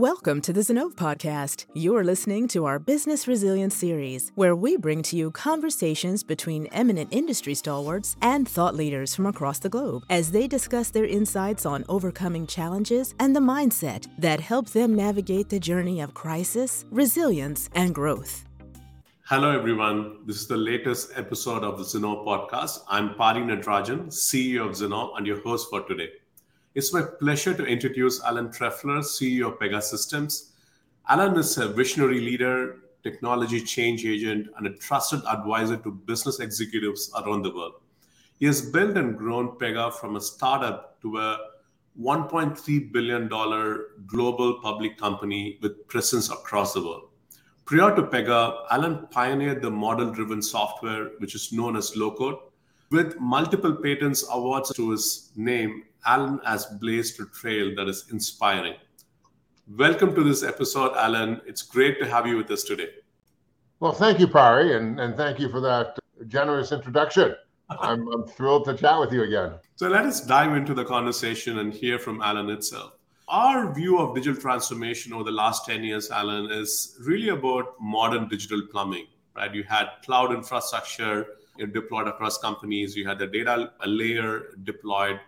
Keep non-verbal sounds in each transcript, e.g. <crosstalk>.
Welcome to the Zinnov Podcast. You're listening to our Business Resilience series, where we bring to you conversations between eminent industry stalwarts and thought leaders from across the globe as they discuss their insights on overcoming challenges and the mindset that help them navigate the journey of crisis, resilience, and growth. Hello, everyone. This is the latest episode of the Zinnov Podcast. I'm Pari Natarajan, CEO of Zinnov, and your host for today. It's my pleasure to introduce Alan Trefler, CEO of Pegasystems. Alan is a visionary leader, technology change agent, and a trusted advisor to business executives around the world. He has built and grown Pega from a startup to a $1.3 billion global public company with presence across the world. Prior to Pega, Alan pioneered the model driven software, which is known as low code. With multiple patents awards to his name, Alan has blazed a trail that is inspiring. Welcome to this episode, Alan. It's great to have you with us today. Well, thank you, Pari, and, and thank you for that generous introduction. I'm, I'm thrilled to chat with you again. So let us dive into the conversation and hear from Alan itself. Our view of digital transformation over the last 10 years, Alan, is really about modern digital plumbing, right? You had cloud infrastructure deployed across companies, you had the data layer deployed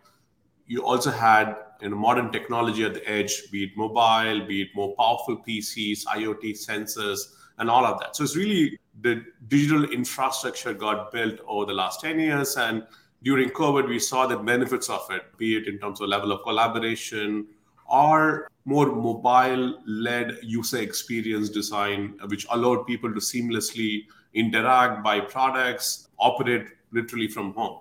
you also had you know, modern technology at the edge, be it mobile, be it more powerful PCs, IoT sensors, and all of that. So it's really the digital infrastructure got built over the last 10 years. And during COVID, we saw the benefits of it, be it in terms of level of collaboration or more mobile led user experience design, which allowed people to seamlessly interact, buy products, operate literally from home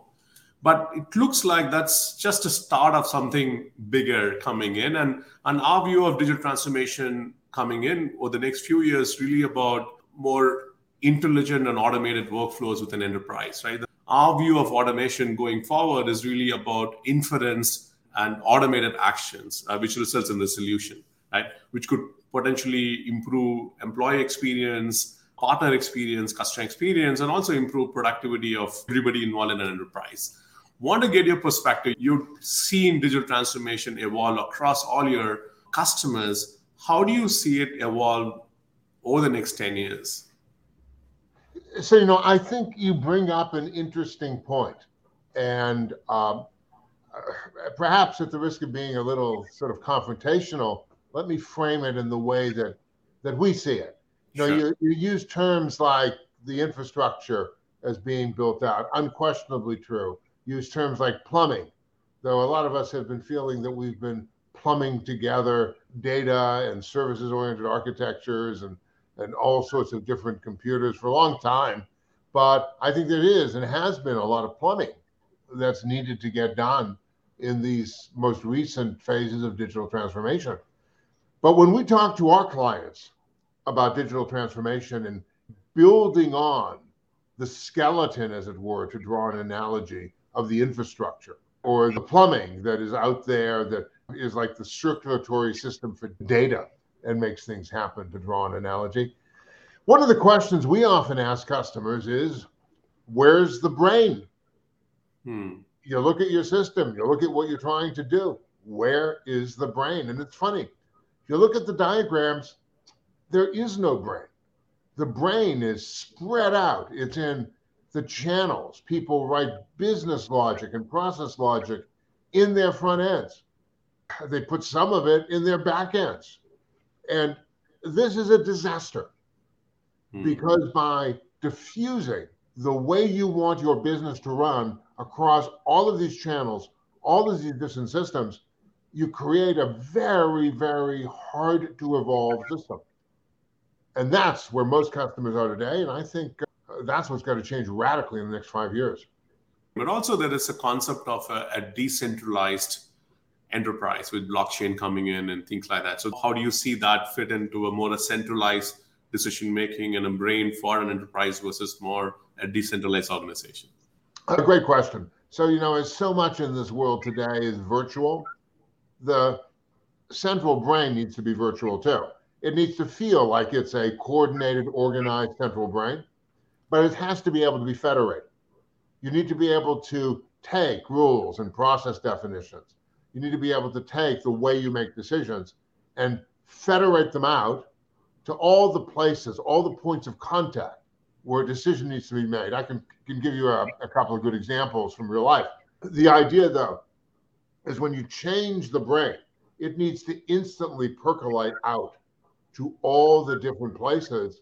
but it looks like that's just a start of something bigger coming in and and our view of digital transformation coming in over the next few years really about more intelligent and automated workflows within enterprise right? Our view of automation going forward is really about inference and automated actions uh, which results in the solution right? Which could potentially improve employee experience partner experience customer experience and also improve productivity of everybody involved in an enterprise want to get your perspective. You've seen digital transformation evolve across all your customers. How do you see it evolve over the next 10 years? So, you know, I think you bring up an interesting point. And um, perhaps at the risk of being a little sort of confrontational, let me frame it in the way that, that we see it. You know, sure. you, you use terms like the infrastructure as being built out, unquestionably true use terms like plumbing, though a lot of us have been feeling that we've been plumbing together data and services oriented architectures and, and all sorts of different computers for a long time. But I think there is and has been a lot of plumbing that's needed to get done in these most recent phases of digital transformation. But when we talk to our clients about digital transformation and building on the skeleton, as it were, to draw an analogy of the infrastructure or the plumbing that is out there that is like the circulatory system for data and makes things happen, to draw an analogy. One of the questions we often ask customers is where's the brain? Hmm. You look at your system, you look at what you're trying to do. Where is the brain? And it's funny. If you look at the diagrams, there is no brain. The brain is spread out. It's in the channels. People write business logic and process logic in their front ends. They put some of it in their back ends. And this is a disaster mm-hmm. because by diffusing the way you want your business to run across all of these channels, all of these different systems, you create a very, very hard to evolve system. And that's where most customers are today. And I think that's what's got to change radically in the next five years. But also, there is a concept of a, a decentralized enterprise with blockchain coming in and things like that. So, how do you see that fit into a more centralized decision making and a brain for an enterprise versus more a decentralized organization? A great question. So, you know, as so much in this world today is virtual, the central brain needs to be virtual too. It needs to feel like it's a coordinated, organized central brain but it has to be able to be federated. You need to be able to take rules and process definitions. You need to be able to take the way you make decisions and federate them out to all the places, all the points of contact where a decision needs to be made. I can, can give you a, a couple of good examples from real life. The idea, though, is when you change the brain, it needs to instantly percolate out to all the different places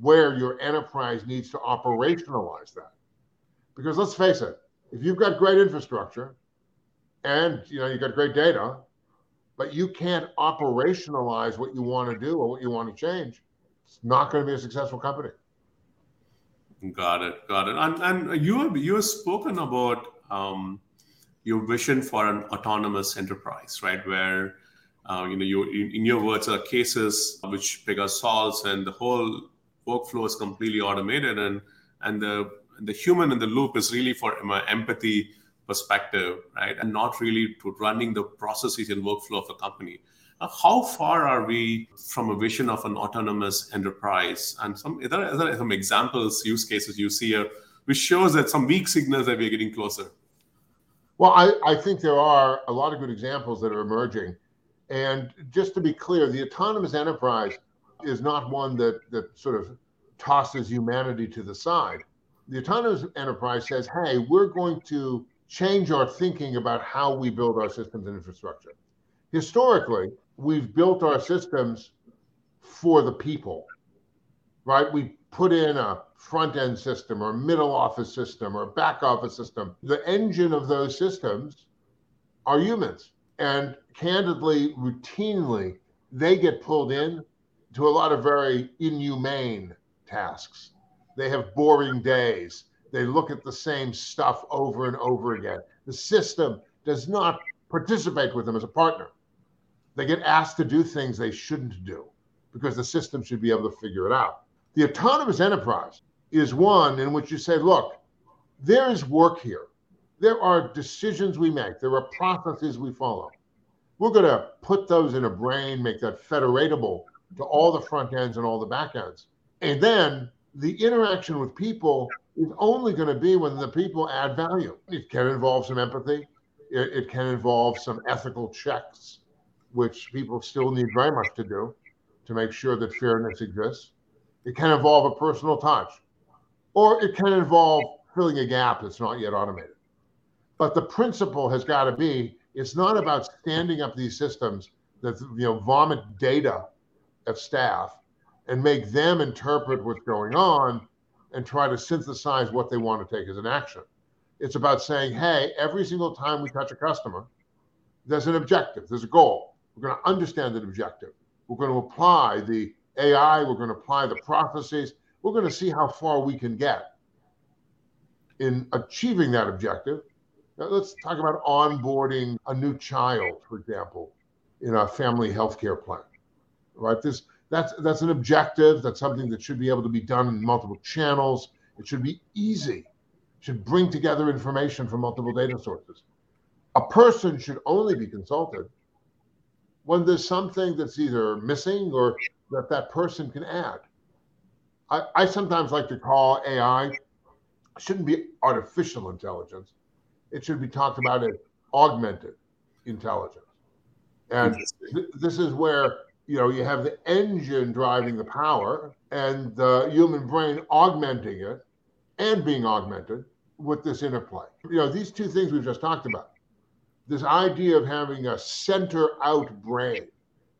where your enterprise needs to operationalize that. Because let's face it, if you've got great infrastructure and you know you've got great data, but you can't operationalize what you want to do or what you want to change, it's not going to be a successful company. Got it, got it. And, and you have you have spoken about um, your vision for an autonomous enterprise, right? Where uh, you know you in, in, your words are cases which Pega solves, and the whole workflow is completely automated, and and the the human in the loop is really for my empathy perspective, right? And not really to running the processes and workflow of a company. How far are we from a vision of an autonomous enterprise? And some are there, are there some examples, use cases you see here, which shows that some weak signals that we're getting closer? Well, I, I think there are a lot of good examples that are emerging. And just to be clear, the autonomous enterprise is not one that, that sort of tosses humanity to the side. The autonomous enterprise says, hey, we're going to change our thinking about how we build our systems and infrastructure. Historically, we've built our systems for the people, right? We put in a front end system or middle office system or back office system. The engine of those systems are humans. And candidly, routinely, they get pulled in to a lot of very inhumane tasks. They have boring days. They look at the same stuff over and over again. The system does not participate with them as a partner. They get asked to do things they shouldn't do because the system should be able to figure it out. The autonomous enterprise is one in which you say, look, there is work here. There are decisions we make, there are processes we follow. We're going to put those in a brain, make that federatable to all the front ends and all the back ends. And then the interaction with people is only going to be when the people add value. It can involve some empathy. It, it, can involve some ethical checks, which people still need very much to do to make sure that fairness exists. It can involve a personal touch, or it can involve filling a gap that's not yet automated. But the principle has got to be it's not about standing up these systems that you know vomit data at staff and make them interpret what's going on and try to synthesize what they want to take as an action. It's about saying, hey, every single time we touch a customer, there's an objective, there's a goal. We're going to understand that objective. We're going to apply the AI, we're going to apply the prophecies, we're going to see how far we can get in achieving that objective. Now, let's talk about onboarding a new child, for example, in a family healthcare plan. Right? This that's that's an objective. That's something that should be able to be done in multiple channels. It should be easy. It should bring together information from multiple data sources. A person should only be consulted when there's something that's either missing or that that person can add. I, I sometimes like to call AI shouldn't be artificial intelligence. It should be talked about as augmented intelligence. And th- this is where you know, you have the engine driving the power and the human brain augmenting it and being augmented with this interplay. You know, these two things we've just talked about. This idea of having a center out brain,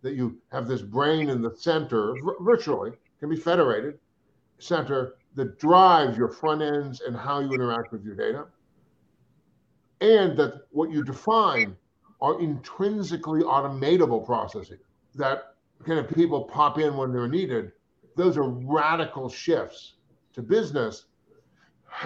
that you have this brain in the center, virtually, can be federated, center that drives your front ends and how you interact with your data. And that what you define are intrinsically automatable processes that kind of people pop in when they're needed, those are radical shifts to business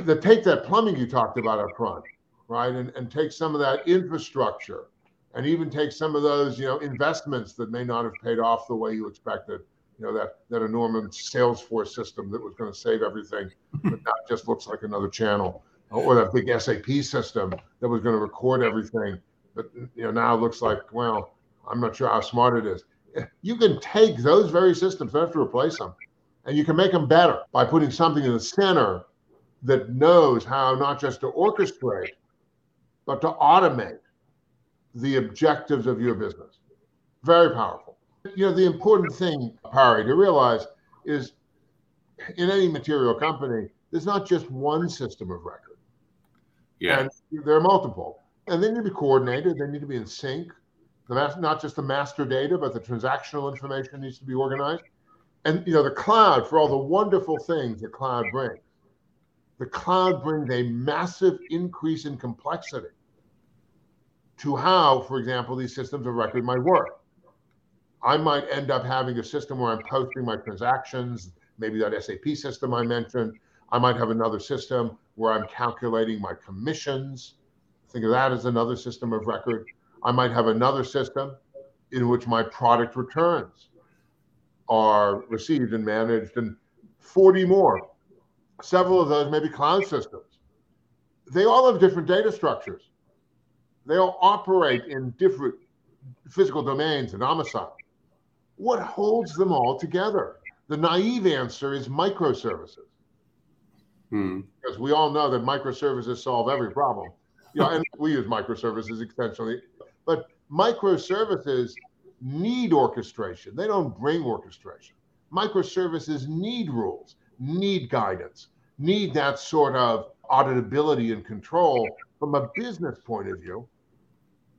that take that plumbing you talked about up front, right? And, and take some of that infrastructure and even take some of those, you know, investments that may not have paid off the way you expected. You know, that that enormous Salesforce system that was going to save everything, but now just looks like another channel. Or that big SAP system that was going to record everything, but you know now looks like well, I'm not sure how smart it is you can take those very systems, don't have to replace them, and you can make them better by putting something in the center that knows how not just to orchestrate, but to automate the objectives of your business. Very powerful. You know, the important thing, Pari, to realize is in any material company, there's not just one system of record. Yeah. And there are multiple. And they need to be coordinated, they need to be in sync. The not just the master data, but the transactional information needs to be organized. And you know, the cloud, for all the wonderful things the cloud brings, the cloud brings a massive increase in complexity to how, for example, these systems of record might work. I might end up having a system where I'm posting my transactions, maybe that SAP system I mentioned. I might have another system where I'm calculating my commissions. Think of that as another system of record. I might have another system in which my product returns are received and managed, and 40 more. Several of those may be cloud systems. They all have different data structures. They all operate in different physical domains and domiciles what holds them all together? The naive answer is microservices. Hmm. Because we all know that microservices solve every problem. You know, and we use microservices extensively, but microservices need orchestration. They don't bring orchestration. Microservices need rules, need guidance, need that sort of auditability and control from a business point of view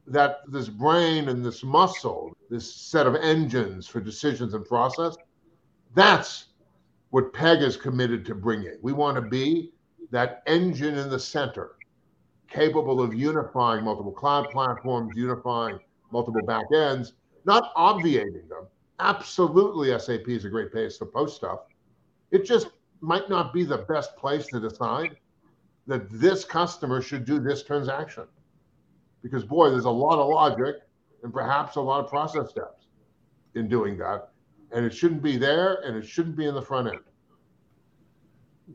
that this brain and this muscle, this set of engines for decisions and process, that's what Pega is committed to bringing. We want to be that engine in the center, capable of unifying multiple cloud platforms, unifying multiple backends, not obviating them. Absolutely, SAP is a great place to post stuff. It just might not be the best place to decide that this customer should do this transaction because boy, there's a lot of logic and perhaps a lot of process steps in doing that. And it shouldn't be there and it shouldn't be in the front end.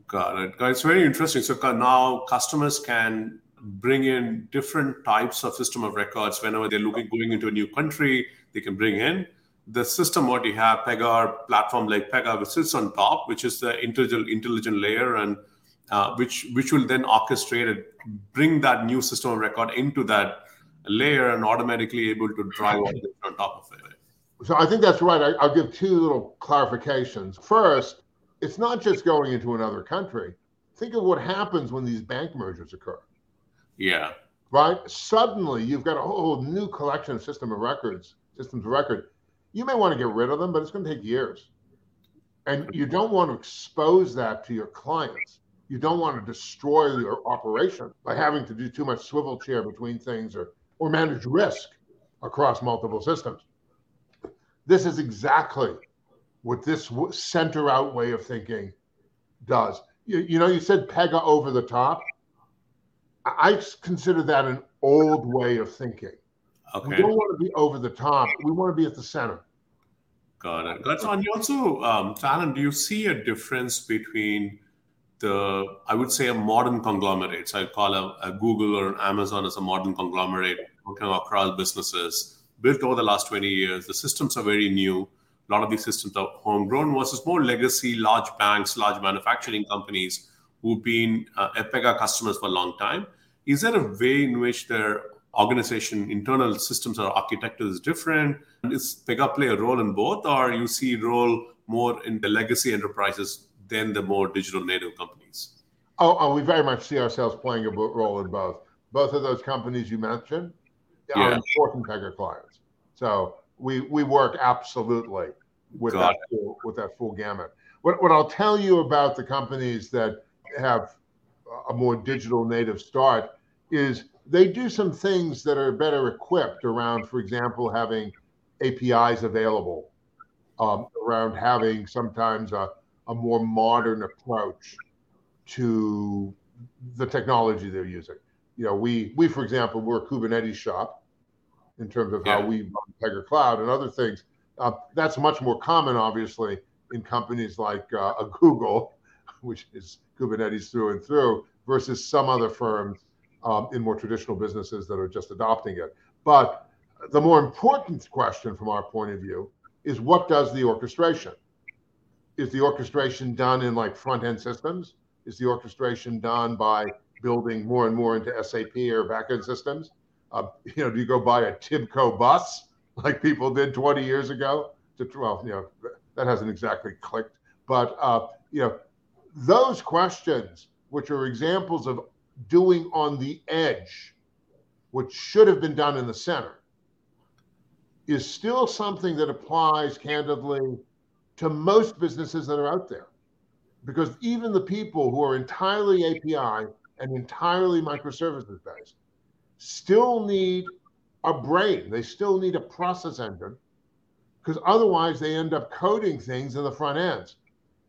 Got it. It's very interesting. So now customers can bring in different types of system of records whenever they're looking going into a new country. They can bring in the system. What you have, Pega platform like Pega, which sits on top, which is the intelligent intelligent layer, and uh, which which will then orchestrate and bring that new system of record into that layer and automatically able to drive all this on top of it. So I think that's right. I, will give two little clarifications. First, it's not just going into another country. Think of what happens when these bank mergers occur. Yeah. Right. Suddenly, you've got a whole new collection of system of records, systems of record. You may want to get rid of them, but it's going to take years, and you don't want to expose that to your clients you don't want to destroy your operation by having to do too much swivel chair between things or, or manage risk across multiple systems. This is exactly what this center out way of thinking does. You, you know, you said Pega over the top. I consider that an old way of thinking. Okay. We don't want to be over the top. We want to be at the center. Got it. That's on you also, um, Alan, do you see a difference between the I would say a modern conglomerate. So I call a, a, Google or an Amazon as a modern conglomerate working across businesses built over the last 20 years. The systems are very new. A lot of these systems are homegrown versus more legacy, large banks, large manufacturing companies who've been uh, Pega customers for a long time. Is there a way in which their organization internal systems or architecture is different? Is Pega play a role in both, or you see role more in the legacy enterprises than the more digital native companies? Oh, oh, we very much see ourselves playing a role in both. Both of those companies you mentioned yeah. are important Pega clients. So we we work absolutely with Got that full, with that full gamut. What what I'll tell you about the companies that have a more digital native start is they do some things that are better equipped around, for example, having APIs available, um, around having sometimes a a more modern approach to the technology they're using. You know, we we for example, we're a Kubernetes shop in terms of yeah. how we run Pega Cloud and other things. Uh, that's much more common, obviously, in companies like uh, a <laughs> Google, which is Kubernetes through and through, versus some other firms um, in more traditional businesses that are just adopting it. But the more important question from our point of view is what does the orchestration? is the orchestration done in like front end systems? Is the orchestration done by building more and more into SAP or backend systems? Uh, you know, do you go buy a Tibco bus like people did 20 years ago to well, you know, that hasn't exactly clicked, but uh, you know, those questions, which are examples of doing on the edge, which should have been done in the center, is still something that applies candidly to most businesses that are out there. Because even the people who are entirely API and entirely microservices based still need a brain, they still need a process engine, because otherwise they end up coding things in the front ends.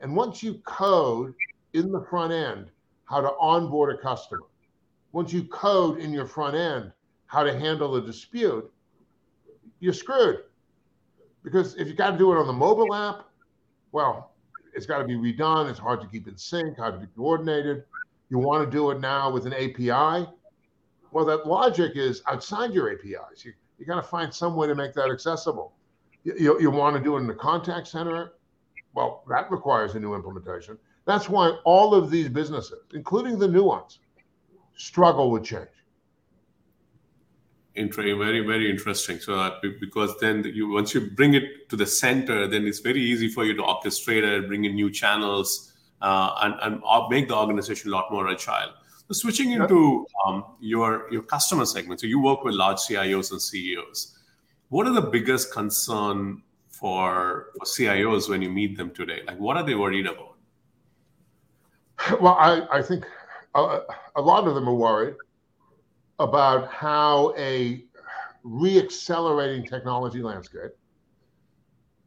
And once you code in the front end how to onboard a customer, once you code in your front end how to handle a dispute, you're screwed. Because if you got to do it on the mobile app, well, it's got to be redone. It's hard to keep in sync, hard to be coordinated. You want to do it now with an API. Well, that logic is outside your APIs. You, you got to find some way to make that accessible. You, you, you want to do it in the contact center. Well, that requires a new implementation. That's why all of these businesses, including the new ones, struggle with change. Very very interesting. So that because then you once you bring it to the center then it's very easy for you to orchestrate it bring in new channels uh, and, and make the organization a lot more agile. So switching into um, your your customer segment. So you work with large cios and ceos what are the biggest concern for, for cios when you meet them today? Like what are they worried about? Well i, I think a, a lot of them are worried about how a reaccelerating technology landscape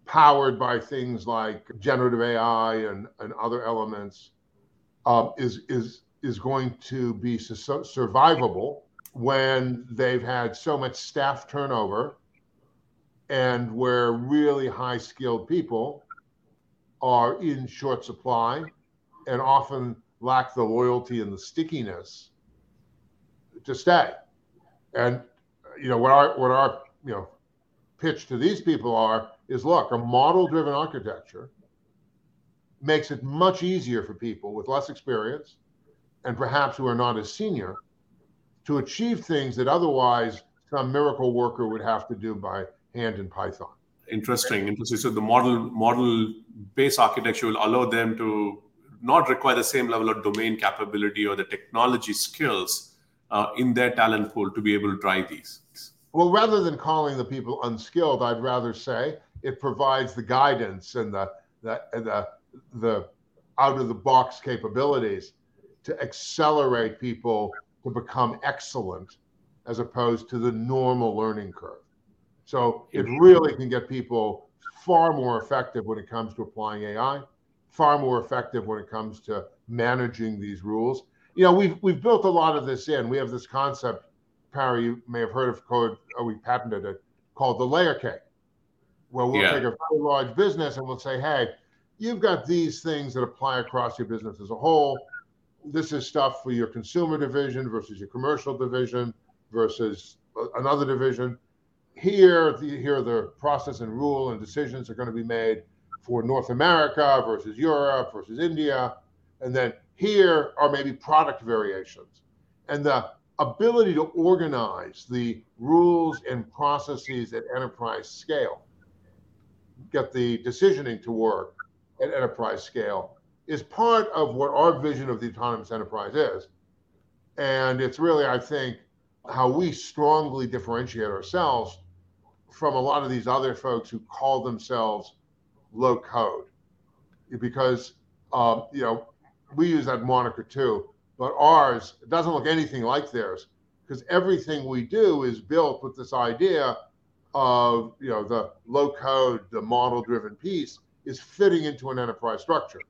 powered by things like generative AI and, and other elements uh, is is is going to be su- survivable when they've had so much staff turnover and where really high skilled people are in short supply and often lack the loyalty and the stickiness to stay. And you know what our what our you know pitch to these people are is look, a model driven architecture makes it much easier for people with less experience and perhaps who are not as senior to achieve things that otherwise some miracle worker would have to do by hand in Python. Interesting, interesting. So the model model based architecture will allow them to not require the same level of domain capability or the technology skills uh, in their talent pool to be able to drive these? Well, rather than calling the people unskilled, I'd rather say it provides the guidance and the the the, the out of the box capabilities to accelerate people to become excellent as opposed to the normal learning curve. So it really can get people far more effective when it comes to applying AI, far more effective when it comes to managing these rules, you know, we've we've built a lot of this in. We have this concept, Pari, you may have heard of code, or we patented it, called the layer cake, where we'll yeah. take a very large business and we'll say, hey, you've got these things that apply across your business as a whole. This is stuff for your consumer division versus your commercial division versus uh, another division. Here, the, here the process and rule and decisions are going to be made for North America versus Europe versus India. And then here are maybe product variations. And the ability to organize the rules and processes at enterprise scale, get the decisioning to work at enterprise scale, is part of what our vision of the autonomous enterprise is. And it's really, I think, how we strongly differentiate ourselves from a lot of these other folks who call themselves low code. Because, um, you know, we use that moniker too, but ours doesn't look anything like theirs because everything we do is built with this idea of you know the low code, the model driven piece is fitting into an enterprise structure,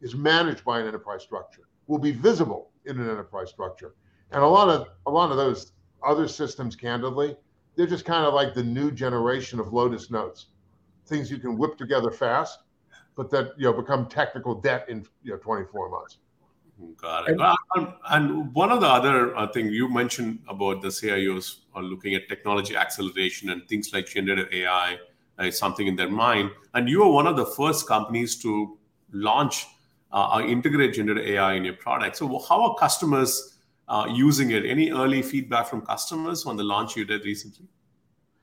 is managed by an enterprise structure, will be visible in an enterprise structure, and a lot of a lot of those other systems, candidly, they're just kind of like the new generation of Lotus notes, things you can whip together fast but that you know become technical debt in you know 24 months. Got it. And, and one of the other uh, thing you mentioned about the CIOs are looking at technology acceleration and things like generative AI is something in their mind. And you are one of the first companies to launch uh, or integrate generative AI in your product. So how are customers uh, using it? Any early feedback from customers on the launch you did recently?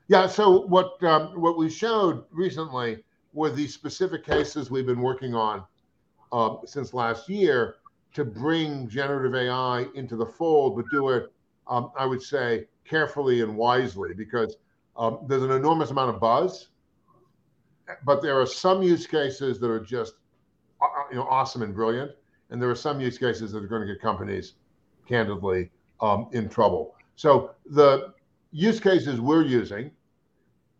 Yeah. So what um, what we showed recently were the specific cases we've been working on uh, since last year to bring generative AI into the fold, but do it, um, I would say, carefully and wisely, because um, there's an enormous amount of buzz, but there are some use cases that are just, uh, uh, you know, awesome and brilliant, and there are some use cases that are going to get companies, candidly, um, in trouble. So the use cases we're using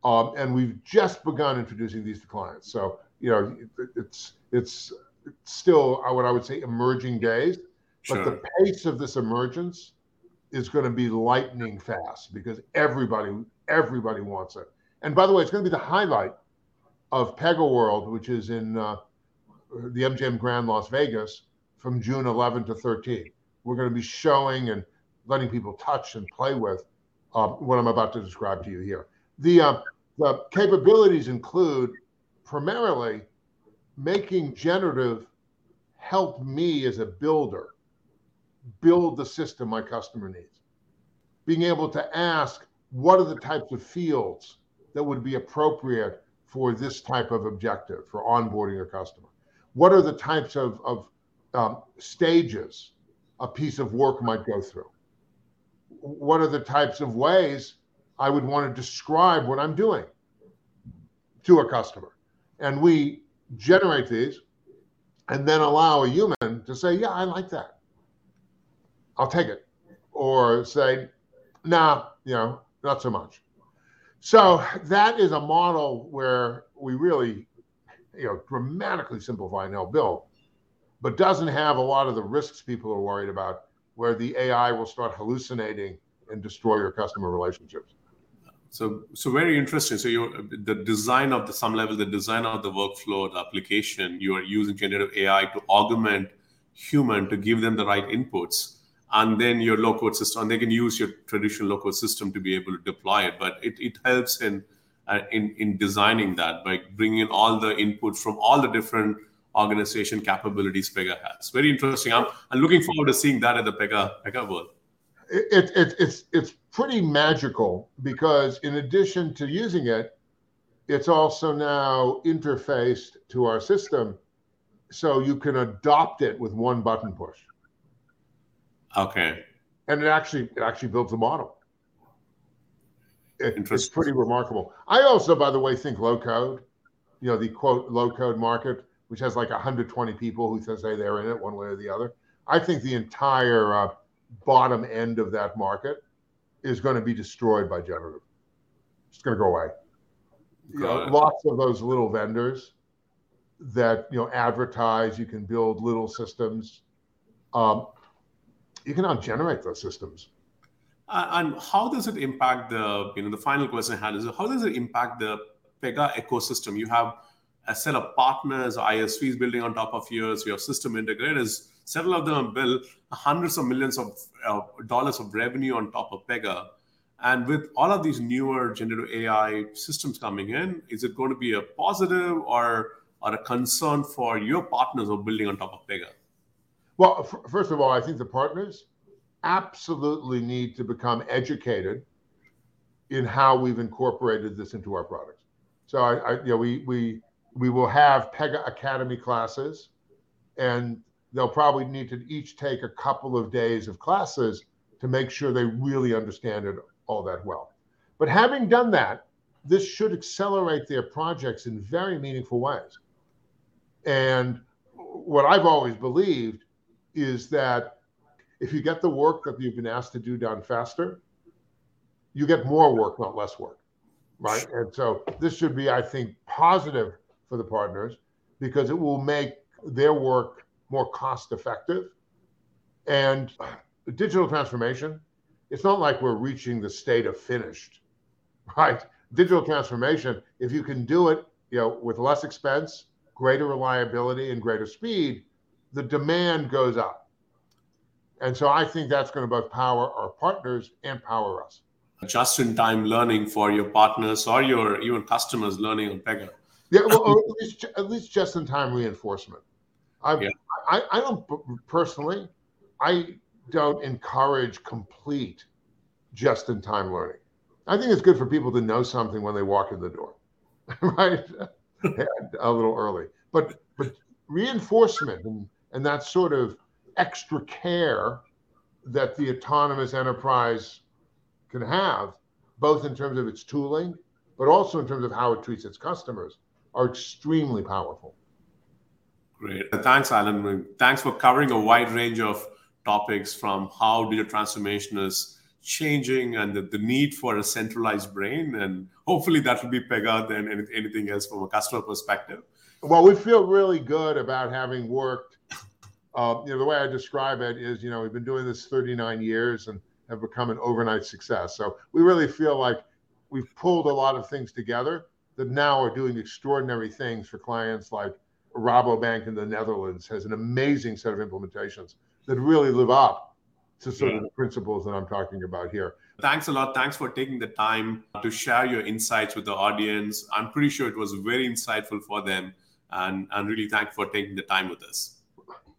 um, and we've just begun introducing these to clients. So you know, it's it's, still what I would say emerging days, sure. but the pace of this emergence is going to be lightning fast because everybody everybody wants it. And by the way, it's going to be the highlight of Pega World, which is in uh, the MGM Grand Las Vegas from June 11 to 13. We're going to be showing and letting people touch and play with uh, what I'm about to describe to you here. The uh, the capabilities include primarily making generative help me as a builder build the system my customer needs. Being able to ask what are the types of fields that would be appropriate for this type of objective for onboarding a customer? What are the types of, of um, stages a piece of work might go through? What are the types of ways I would want to describe what I'm doing to a customer. And we generate these and then allow a human to say, Yeah, I like that. I'll take it. Or say, Nah, you know, not so much. So that is a model where we really, you know, dramatically simplify and help build, but doesn't have a lot of the risks people are worried about, where the AI will start hallucinating and destroy your customer relationships. So, so very interesting. So, you're the design of the some level, the design of the workflow, the application, you are using generative AI to augment human to give them the right inputs, and then your low code system, and they can use your traditional low code system to be able to deploy it. But it, it helps in uh, in in designing that by bringing in all the input from all the different organization capabilities Pega has. Very interesting. I'm, I'm looking forward to seeing that at the Pega Pega World it, it, it's it's pretty magical because in addition to using it, it's also now interfaced to our system, so you can adopt it with one button push. Okay. And it actually it actually builds a model. It, it's pretty remarkable. I also, by the way, think low code, you know, the quote low code market, which has like 120 people who say they're in it one way or the other. I think the entire uh, bottom end of that market is going to be destroyed by generative. It's going to go away. You know, lots of those little vendors that you know advertise. You can build little systems. Um, you can now generate those systems. and how does it impact the you know the final question I had is how does it impact the Pega ecosystem? You have a set of partners, ISVs building on top of yours. You have system integrators Several of them built hundreds of millions of uh, dollars of revenue on top of Pega. And with all of these newer generative AI systems coming in, is it going to be a positive or, or a concern for your partners who are building on top of Pega? Well, f- first of all, I think the partners absolutely need to become educated in how we've incorporated this into our products. So I, I you know, we we we will have Pega Academy classes, and they'll probably need to each take a couple of days of classes to make sure they really understand it all that well. But having done that, this should accelerate their projects in very meaningful ways. And what I've always believed is that if you get the work that you've been asked to do done faster, you get more work, not less work. Right. And so this should be, I think, positive for the partners because it will make their work more cost effective. And digital transformation, it's not like we're reaching the state of finished, right? Digital transformation, if you can do it, you know, with less expense, greater reliability, and greater speed, the demand goes up. And so I think that's going to both power our partners and power us. Just in time learning for your partners or your even customers learning on Pega. Yeah, well, <laughs> at least, at least just in time reinforcement. Yeah. I, I don't personally, I don't encourage complete just in time learning. I think it's good for people to know something when they walk in the door, <laughs> right? <laughs> a little early, but but reinforcement and and that sort of extra care that the autonomous enterprise can have, both in terms of its tooling, but also in terms of how it treats its customers, are extremely powerful. Great. Thanks, Alan. Thanks for covering a wide range of topics from how digital transformation is changing and the, the need for a centralized brain. And hopefully that will be bigger than anything else from a customer perspective. Well, we feel really good about having worked. Uh, you know, the way I describe it is, you know, we've been doing this 39 years and have become an overnight success. So we really feel like we've pulled a lot of things together that now are doing extraordinary things for clients like Rabobank in the Netherlands has an amazing set of implementations that really live up to sort yeah. of the principles that I'm talking about here. Thanks a lot. Thanks for taking the time to share your insights with the audience. I'm pretty sure it was very insightful for them. And I'm really thankful for taking the time with us.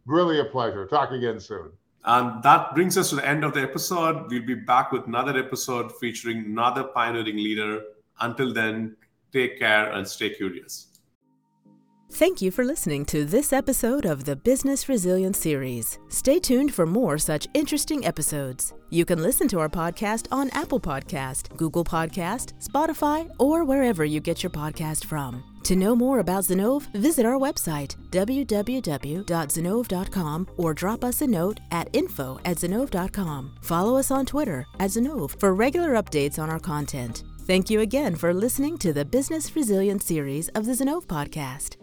Really a pleasure. Talk again soon. And that brings us to the end of the episode. We'll be back with another episode featuring another pioneering leader. Until then, take care and stay curious. Thank you for listening to this episode of the Business Resilience Series. Stay tuned for more such interesting episodes. You can listen to our podcast on Apple Podcast, Google Podcast, Spotify, or wherever you get your podcast from. To know more about Zinnov, visit our website, www.zinnov.com, or drop us a note at info at zinnov.com. Follow us on Twitter at Zinnov for regular updates on our content. Thank you again for listening to the Business Resilience series of the Zinnov podcast.